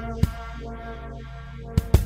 Thank Thank you.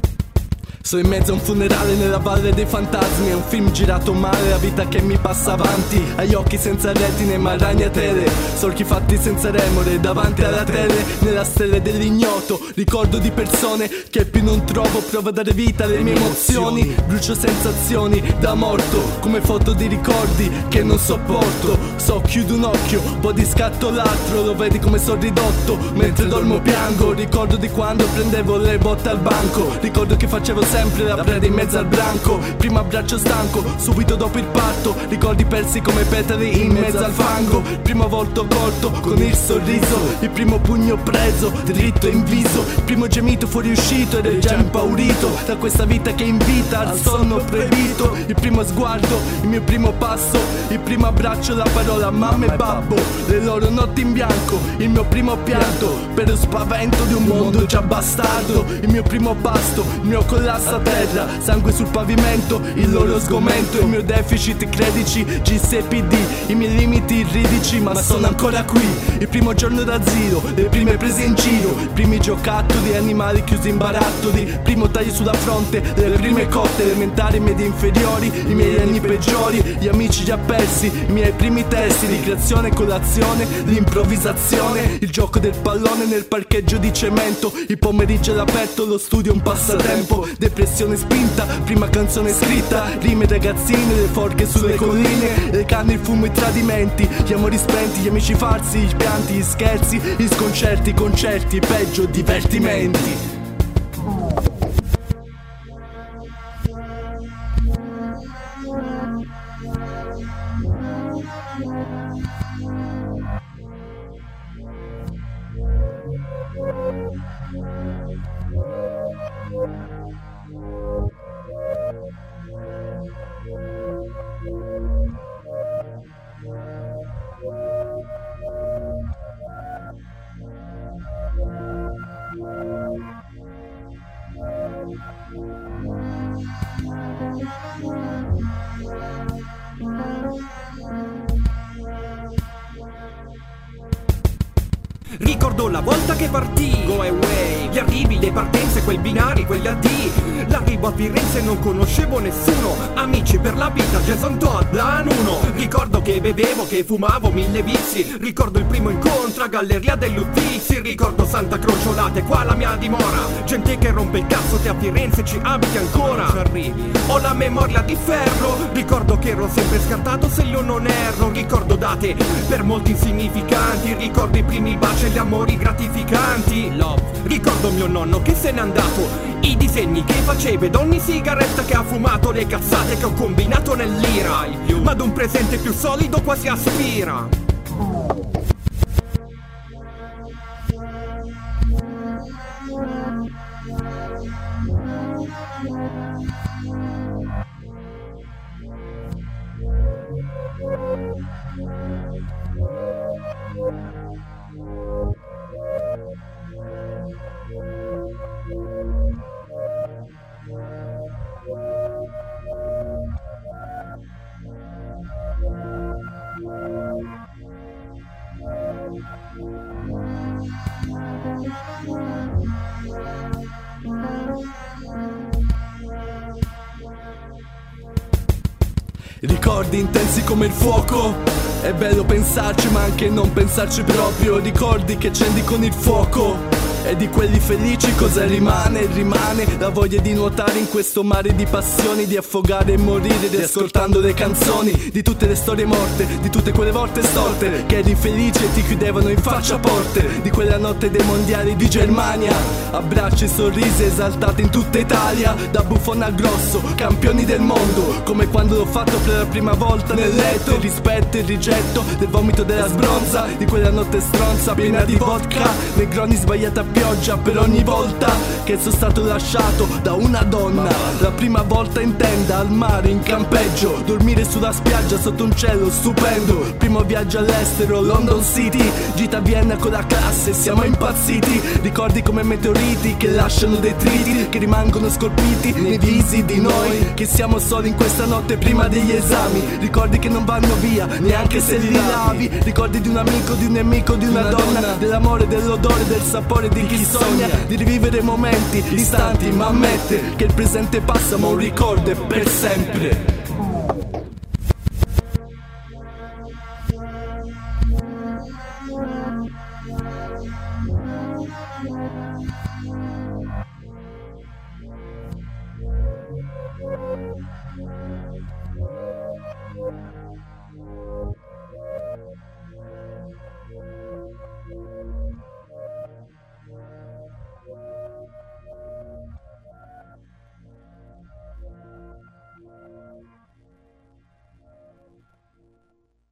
Sono in mezzo a un funerale nella valle dei fantasmi. È un film girato male, la vita che mi passa avanti. Agli occhi senza retine ma ragnatele Solchi fatti senza remore davanti alla tele. Nella stella dell'ignoto Ricordo di persone che più non trovo. Provo a dare vita alle mie emozioni. Brucio sensazioni da morto Come foto di ricordi che non sopporto. So chiudo un occhio, poi di scatto l'altro. Lo vedi come sono ridotto Mentre dormo piango. Ricordo di quando prendevo le botte al banco. Ricordo che facevo sempre la preda in mezzo al branco. Primo abbraccio stanco, subito dopo il parto Ricordi persi come petali in mezzo al fango. Primo volto colto con il sorriso Il primo pugno preso, dritto in viso. Il primo gemito fuoriuscito ed è già impaurito. Da questa vita che invita al sonno proibito Il primo sguardo, il mio primo passo. Il primo abbraccio, la parola mamma e babbo. Le loro notti in bianco, il mio primo pianto. Per lo spavento di un mondo già bastardo. Il mio primo pasto, il mio collasso a terra Sangue sul pavimento, il loro sgomento Il mio deficit credici, GSPD I miei limiti irridici ma sono ancora qui Il primo giorno da zero, le prime prese in giro primi giocattoli, animali chiusi in barattoli. Primo taglio sulla fronte, le prime cotte Elementari, medie inferiori, i miei anni peggiori Gli amici già persi, i miei primi testi Ricreazione, colazione, l'improvvisazione Il gioco del pallone nel parcheggio di cemento. Il pomeriggio all'aperto, lo studio un passatempo. Depressione spinta Prima canzone scritta. Rime ragazzine, le forche sulle colline. Le canne, il fumo, i tradimenti. Gli amori spenti, gli amici falsi I pianti, gli scherzi, gli sconcerti I concerti, peggio, divertimenti Ricordo la volta che partì. Go away. Gli arrivi, le partenze, quei binari, quegli addii L'arrivo a Firenze non conoscevo nessuno. Amici per la vita, Jason Todd, Lanuno Ricordo che bevevo, che fumavo mille vizi. Ricordo il primo incontro a Galleria dell'Uffizzi Ricordo Santa Crociolate, qua la mia dimora. Gente che rompe il cazzo, te a Firenze ci abiti ancora. Ci arrivi. Ho la memoria di ferro. Ricordo che ero sempre scartato se io non erro. Ricordo date per molti insignificanti. Ricordo i primi baci e gli amori gratificanti. Love. Ricordo mio nonno che se n'è andato. I disegni che faceva ed ogni sigaretta che ha fumato Le cazzate che ho combinato nell'ira. Ma ad un presente più solido quasi aspira Ricordi intensi come il fuoco. È bello pensarci ma anche non pensarci proprio. Ricordi che accendi con il fuoco e di quelli felici cosa rimane? Rimane la voglia di nuotare in questo mare di passioni Di affogare e morire riascoltando le canzoni Di tutte le storie morte, di tutte quelle volte storte Che eri infelice e ti chiudevano in faccia porte Di quella notte dei mondiali di Germania Abbracci e sorrisi esaltati in tutta Italia Da buffone a grosso, campioni del mondo Come quando l'ho fatto per la prima volta nel letto Il rispetto e il rigetto del vomito della sbronza Di quella notte stronza piena di vodka Negroni sbagliata pioggia per ogni volta che sono stato lasciato da una donna. La prima volta in tenda, al mare, in campeggio. Dormire sulla spiaggia sotto un cielo stupendo. Primo viaggio all'estero, London City. Gita a Vienna con la classe, siamo impazziti. Ricordi come meteoriti che lasciano detriti Che rimangono scolpiti nei visi di noi. Che siamo soli in questa notte prima degli esami. Ricordi che non vanno via, neanche se li lavi. Ricordi di un amico, di un nemico, di una donna. Dell'amore, dell'odore, del sapore di chi sogna Di rivivere momenti, istanti Ma ammette che il presente passa ma un ricordo è per sempre